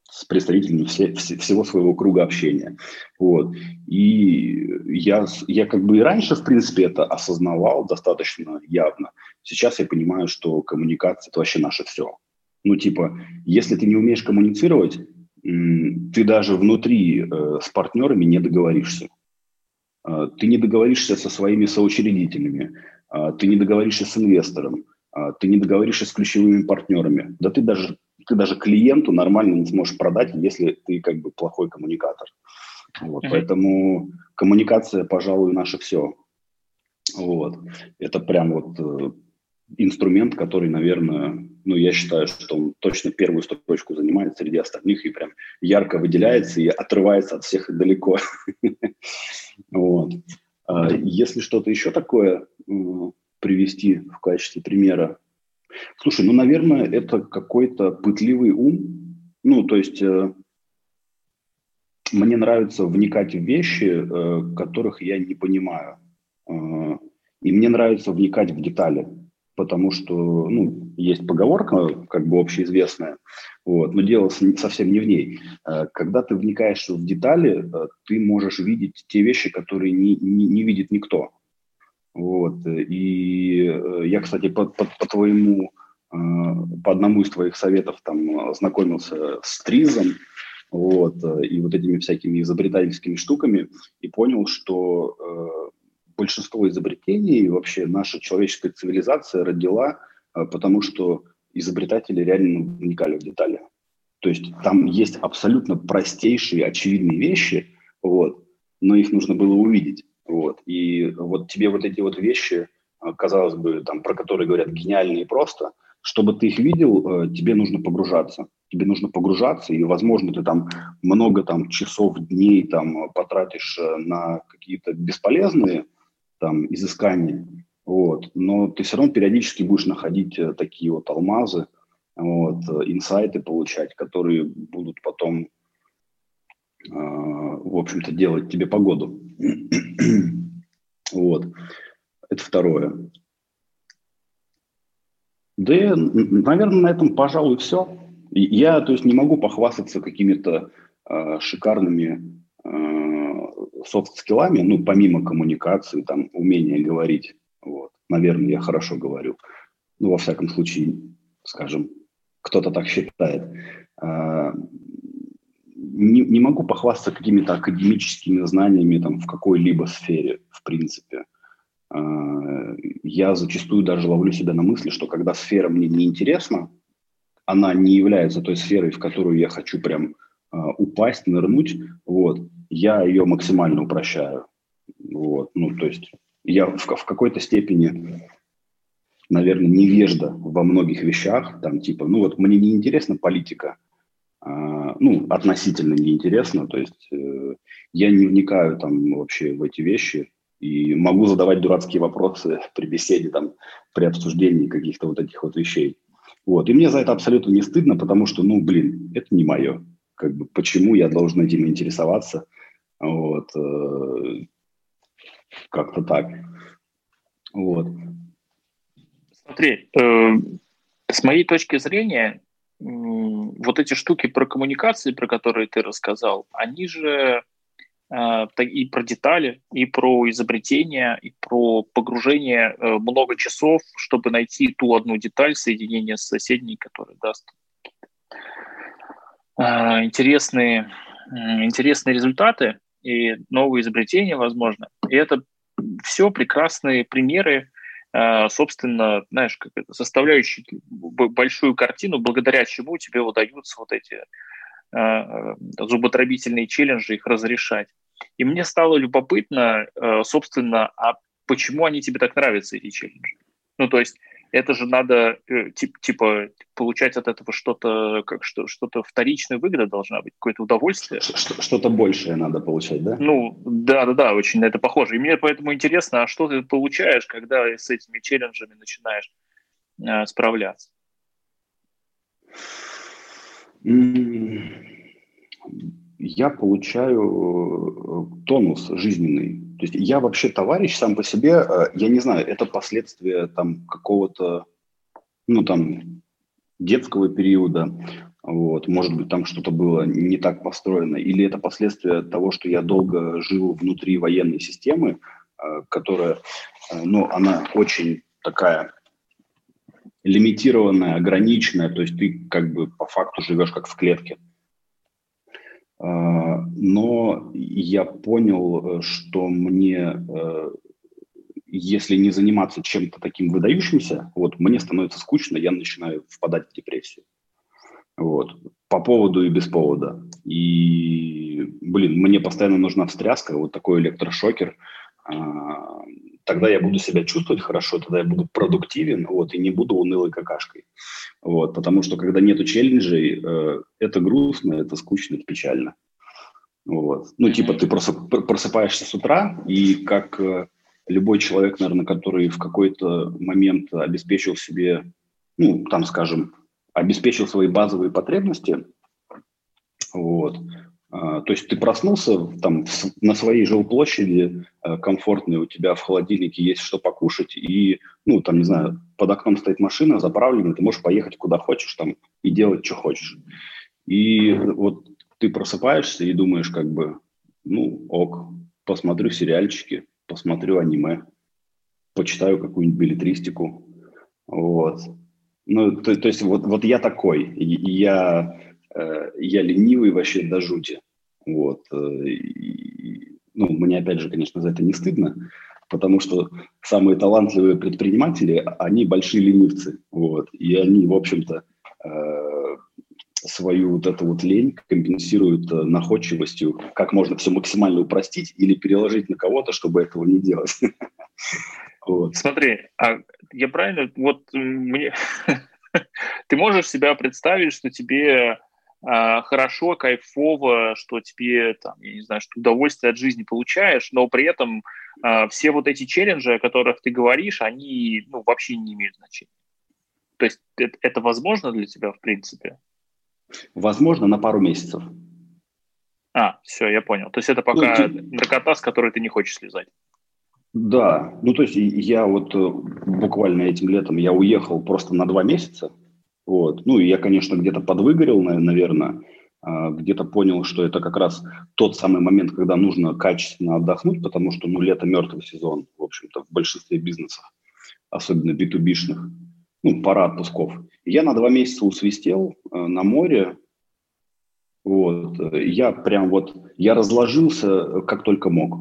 с представителями все, всего своего круга общения. Вот. И я, я как бы и раньше, в принципе, это осознавал достаточно явно. Сейчас я понимаю, что коммуникация – это вообще наше все. Ну, типа, если ты не умеешь коммуницировать, ты даже внутри э, с партнерами не договоришься. Э, ты не договоришься со своими соучредителями, э, ты не договоришься с инвестором, э, ты не договоришься с ключевыми партнерами. Да ты даже ты даже клиенту нормально не сможешь продать, если ты как бы плохой коммуникатор. Вот, mm-hmm. Поэтому коммуникация, пожалуй, наше все. Вот. Это прям вот э, инструмент, который, наверное, ну, я считаю, что он точно первую строчку занимает среди остальных и прям ярко выделяется и отрывается от всех далеко. Вот. А если что-то еще такое привести в качестве примера, Слушай, ну, наверное, это какой-то пытливый ум. Ну, то есть э, мне нравится вникать в вещи, э, которых я не понимаю. Э, и мне нравится вникать в детали, потому что, ну, есть поговорка, как бы общеизвестная, вот, но дело совсем не в ней. Э, когда ты вникаешь в детали, э, ты можешь видеть те вещи, которые не, не, не видит никто. Вот. И э, я, кстати, по, по, по твоему, по одному из твоих советов там знакомился с Тризом, вот, и вот этими всякими изобретательскими штуками, и понял, что большинство изобретений вообще наша человеческая цивилизация родила, э, потому что изобретатели реально вникали в детали. То есть там есть абсолютно простейшие, очевидные вещи, вот, но их нужно было увидеть. Вот. И вот тебе вот эти вот вещи, а, казалось бы, там, про которые говорят гениальные и просто, чтобы ты их видел, э, тебе нужно погружаться. Тебе нужно погружаться, и, возможно, ты там много там, часов, дней там, потратишь на какие-то бесполезные там, изыскания, вот. но ты все равно периодически будешь находить э, такие вот алмазы, вот, инсайты получать, которые будут потом в общем-то, делать тебе погоду. вот. Это второе. Да, наверное, на этом, пожалуй, все. Я, то есть, не могу похвастаться какими-то э, шикарными э, софт-скиллами, ну, помимо коммуникации, там, умения говорить. Вот. Наверное, я хорошо говорю. Ну, во всяком случае, скажем, кто-то так считает. Э, не, не могу похвастаться какими-то академическими знаниями там, в какой-либо сфере, в принципе. Э, я зачастую даже ловлю себя на мысли, что когда сфера мне не интересна, она не является той сферой, в которую я хочу прям э, упасть, нырнуть, вот, я ее максимально упрощаю. Вот, ну, то есть я в, в какой-то степени, наверное, невежда во многих вещах, там, типа, ну, вот мне не интересна политика, э, ну, относительно неинтересно, то есть э, я не вникаю там вообще в эти вещи, и могу задавать дурацкие вопросы при беседе, там, при обсуждении каких-то вот этих вот вещей. Вот. И мне за это абсолютно не стыдно, потому что, ну, блин, это не мое. Как бы, почему я должен этим интересоваться? Вот. Э, как-то так. Вот. Смотри, э, с моей точки зрения, э, вот эти штуки про коммуникации, про которые ты рассказал, они же Э, и про детали, и про изобретение, и про погружение э, много часов, чтобы найти ту одну деталь соединения с соседней, которая даст интересные, интересные результаты и новые изобретения, возможно. И это все прекрасные примеры, собственно, знаешь, как это, составляющие большую картину, благодаря чему тебе удаются вот эти Э, зуботробительные челленджи, их разрешать. И мне стало любопытно, э, собственно, а почему они тебе так нравятся, эти челленджи? Ну, то есть это же надо, э, типа, получать от этого что-то, как что, что-то вторичная выгода должна быть, какое-то удовольствие. Что-то большее надо получать, да? Ну, да-да-да, очень на это похоже. И мне поэтому интересно, а что ты получаешь, когда с этими челленджами начинаешь э, справляться? Я получаю э, тонус жизненный. То есть я вообще товарищ сам по себе, э, я не знаю, это последствия там какого-то, ну там, детского периода, вот, может быть, там что-то было не так построено, или это последствия того, что я долго жил внутри военной системы, э, которая, ну, она очень такая лимитированная, ограниченная, то есть ты как бы по факту живешь как в клетке. А, но я понял, что мне, э, если не заниматься чем-то таким выдающимся, вот мне становится скучно, я начинаю впадать в депрессию. Вот. По поводу и без повода. И, блин, мне постоянно нужна встряска, вот такой электрошокер – тогда я буду себя чувствовать хорошо, тогда я буду продуктивен, вот, и не буду унылой какашкой. Вот, потому что когда нету челленджей, э, это грустно, это скучно, это печально. Вот. Ну, типа ты просто просыпаешься с утра, и как э, любой человек, наверное, который в какой-то момент обеспечил себе, ну, там, скажем, обеспечил свои базовые потребности, вот, то есть ты проснулся там на своей жилплощади э, комфортной, у тебя в холодильнике есть что покушать, и, ну, там, не знаю, под окном стоит машина заправленная, ты можешь поехать куда хочешь там и делать, что хочешь. И вот ты просыпаешься и думаешь, как бы, ну, ок, посмотрю сериальчики, посмотрю аниме, почитаю какую-нибудь билетристику, вот. Ну, то, то есть вот, вот я такой, я я ленивый вообще до жути. Вот. Э, и, ну, мне, опять же, конечно, за это не стыдно, потому что самые талантливые предприниматели, они большие ленивцы. Вот. И они, в общем-то, э, свою вот эту вот лень компенсируют находчивостью, как можно все максимально упростить или переложить на кого-то, чтобы этого не делать. Смотри, а я правильно, вот мне, ты можешь себя представить, что тебе а, хорошо, кайфово, что тебе, там, я не знаю, что удовольствие от жизни получаешь, но при этом э, все вот эти челленджи, о которых ты говоришь, они ну, вообще не имеют значения. То есть это, это возможно для тебя, в принципе? Возможно, на пару месяцев. А, все, я понял. То есть это пока ну, наркота, с которой ты не хочешь слезать. Да, ну то есть я вот э, буквально этим летом я уехал просто на два месяца, вот. Ну и я, конечно, где-то подвыгорел, наверное, а, где-то понял, что это как раз тот самый момент, когда нужно качественно отдохнуть, потому что ну лето мертвый сезон, в общем-то, в большинстве бизнесов, особенно B2B-шных, ну пара отпусков. Я на два месяца усвистел э, на море, вот, я прям вот, я разложился э, как только мог.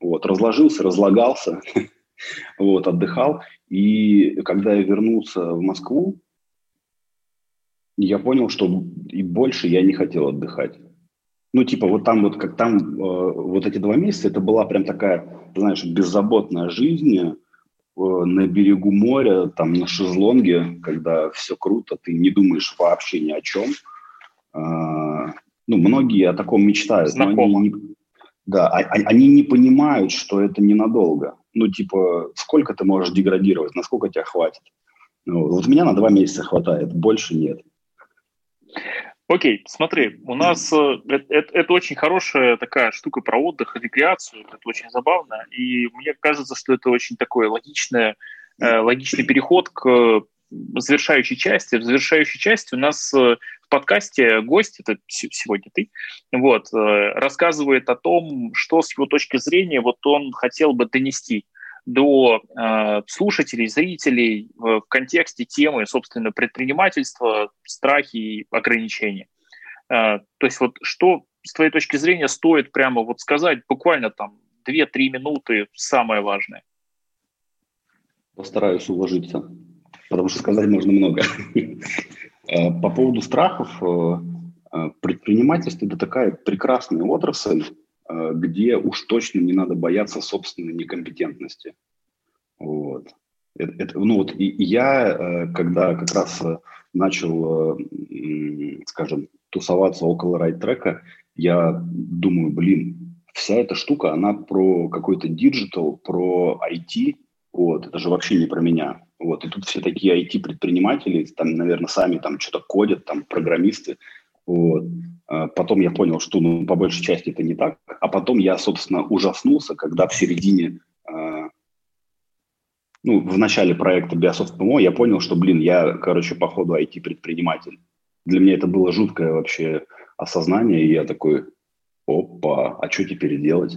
Вот, разложился, разлагался, вот, отдыхал. И когда я вернулся в Москву, я понял, что и больше я не хотел отдыхать. Ну, типа, вот там вот, как там, э, вот эти два месяца, это была прям такая, знаешь, беззаботная жизнь э, на берегу моря, там на шезлонге, когда все круто, ты не думаешь вообще ни о чем. Э, ну, многие о таком мечтают. Знакомо. Они не, да, а, а, они не понимают, что это ненадолго. Ну, типа, сколько ты можешь деградировать, насколько тебя хватит. Ну, вот меня на два месяца хватает, больше нет. Окей, смотри, у нас это, это, это очень хорошая такая штука про отдых, рекреацию, это очень забавно, и мне кажется, что это очень такой логичный, э, логичный переход к завершающей части. В завершающей части у нас э, в подкасте гость, это сегодня ты, вот, э, рассказывает о том, что с его точки зрения вот он хотел бы донести до э, слушателей, зрителей в контексте темы, собственно, предпринимательства, страхи и ограничения. Э, то есть вот что с твоей точки зрения стоит прямо вот сказать буквально там 2-3 минуты самое важное? Постараюсь уложиться потому что сказать можно много. Э, по поводу страхов, предпринимательство – это такая прекрасная отрасль, где уж точно не надо бояться собственной некомпетентности. Вот. Это, это, ну вот и, и я, когда как раз начал, скажем, тусоваться около райт-трека, я думаю, блин, вся эта штука, она про какой-то digital, про IT, вот, это же вообще не про меня. Вот, и тут все такие IT-предприниматели, там, наверное, сами там что-то кодят, там, программисты. Вот. А потом я понял, что, ну, по большей части это не так. А потом я, собственно, ужаснулся, когда в середине, э, ну, в начале проекта Biasoft PMO я понял, что, блин, я, короче, по ходу IT-предприниматель. Для меня это было жуткое вообще осознание, и я такой, опа, а что теперь делать?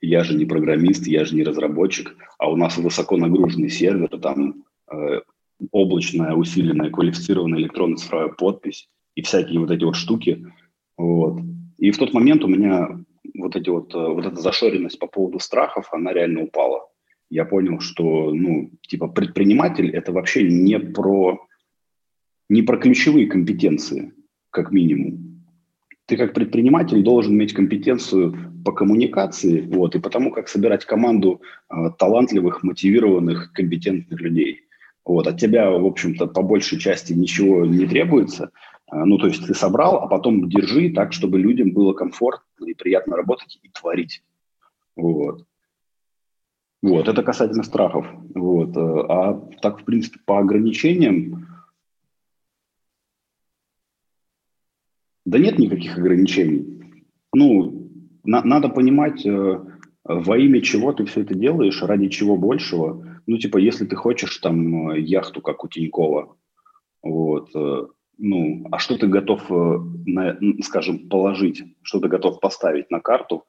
я же не программист, я же не разработчик, а у нас высоко нагруженный сервер, там э, облачная, усиленная, квалифицированная электронная цифровая подпись и всякие вот эти вот штуки. Вот. И в тот момент у меня вот, эти вот, э, вот эта зашоренность по поводу страхов, она реально упала. Я понял, что, ну, типа, предприниматель – это вообще не про, не про ключевые компетенции, как минимум. Ты как предприниматель должен иметь компетенцию по коммуникации, вот, и потому как собирать команду э, талантливых, мотивированных, компетентных людей. Вот, от тебя, в общем-то, по большей части ничего не требуется. Э, ну, то есть ты собрал, а потом держи так, чтобы людям было комфортно и приятно работать и творить. Вот. Вот, это касательно страхов. Вот. Э, а так, в принципе, по ограничениям, да нет никаких ограничений. Ну, на, надо понимать, э, во имя чего ты все это делаешь, ради чего большего. Ну, типа, если ты хочешь там э, яхту, как у Тинькова, вот, ну, а что ты готов, э, скажем, положить, что ты готов поставить на карту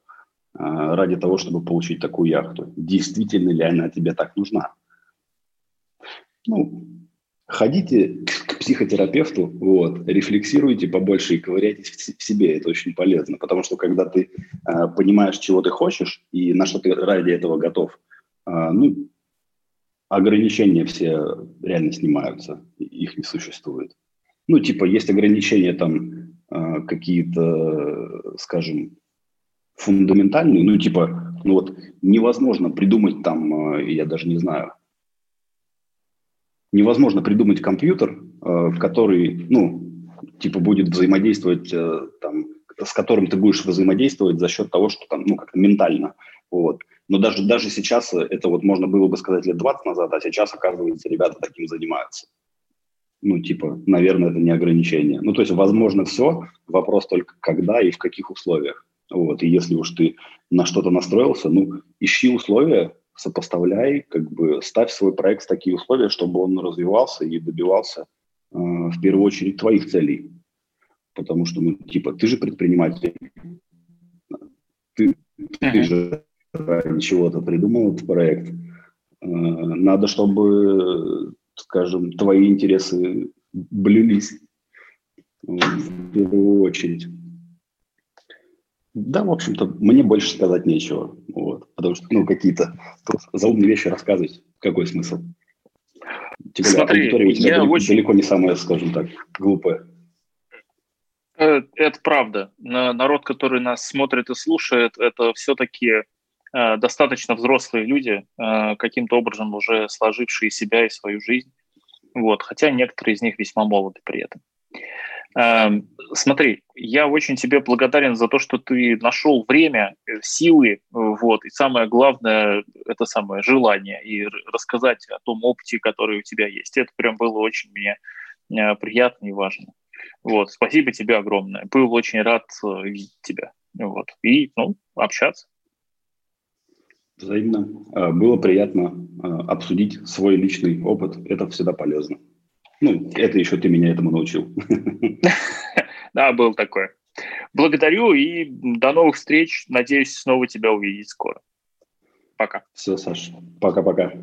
э, ради того, чтобы получить такую яхту? Действительно ли она тебе так нужна? Ну, ходите к психотерапевту, вот, рефлексируйте побольше и ковыряйтесь в себе, это очень полезно, потому что когда ты э, понимаешь, чего ты хочешь и на что ты ради этого готов, э, ну, ограничения все реально снимаются, их не существует. Ну, типа, есть ограничения там э, какие-то, скажем, фундаментальные, ну, типа, ну вот невозможно придумать там, э, я даже не знаю, невозможно придумать компьютер, э, который, ну, типа будет взаимодействовать, э, там, с которым ты будешь взаимодействовать за счет того, что там, ну, как-то ментально, вот. Но даже, даже сейчас это вот можно было бы сказать лет 20 назад, а сейчас, оказывается, ребята таким занимаются. Ну, типа, наверное, это не ограничение. Ну, то есть, возможно, все, вопрос только когда и в каких условиях. Вот, и если уж ты на что-то настроился, ну, ищи условия, сопоставляй, как бы ставь свой проект в такие условия, чтобы он развивался и добивался э, в первую очередь твоих целей. Потому что, ну, типа, ты же предприниматель, ты, ты же ради чего-то придумал этот проект. Э, надо, чтобы, скажем, твои интересы блюлись в первую очередь. Да, в общем-то, мне больше сказать нечего. Вот, потому что, ну, какие-то заумные вещи рассказывать, какой смысл? Тем более, Смотри, аудитория у тебя далеко, очень... далеко не самая, скажем так, глупая. Э, это правда. Народ, который нас смотрит и слушает, это все-таки достаточно взрослые люди, э, каким-то образом уже сложившие себя и свою жизнь. Вот, хотя некоторые из них весьма молоды при этом. Эм, смотри, я очень тебе благодарен за то, что ты нашел время, э, силы, вот, и самое главное, это самое желание, и рассказать о том опыте, который у тебя есть. Это прям было очень мне э, приятно и важно. Вот, спасибо тебе огромное. Был очень рад э, видеть тебя. Вот, и, ну, общаться. Взаимно. Было приятно обсудить свой личный опыт. Это всегда полезно. Ну, это еще ты меня этому научил. Да, был такой. Благодарю и до новых встреч. Надеюсь снова тебя увидеть скоро. Пока. Все, Саша. Пока-пока.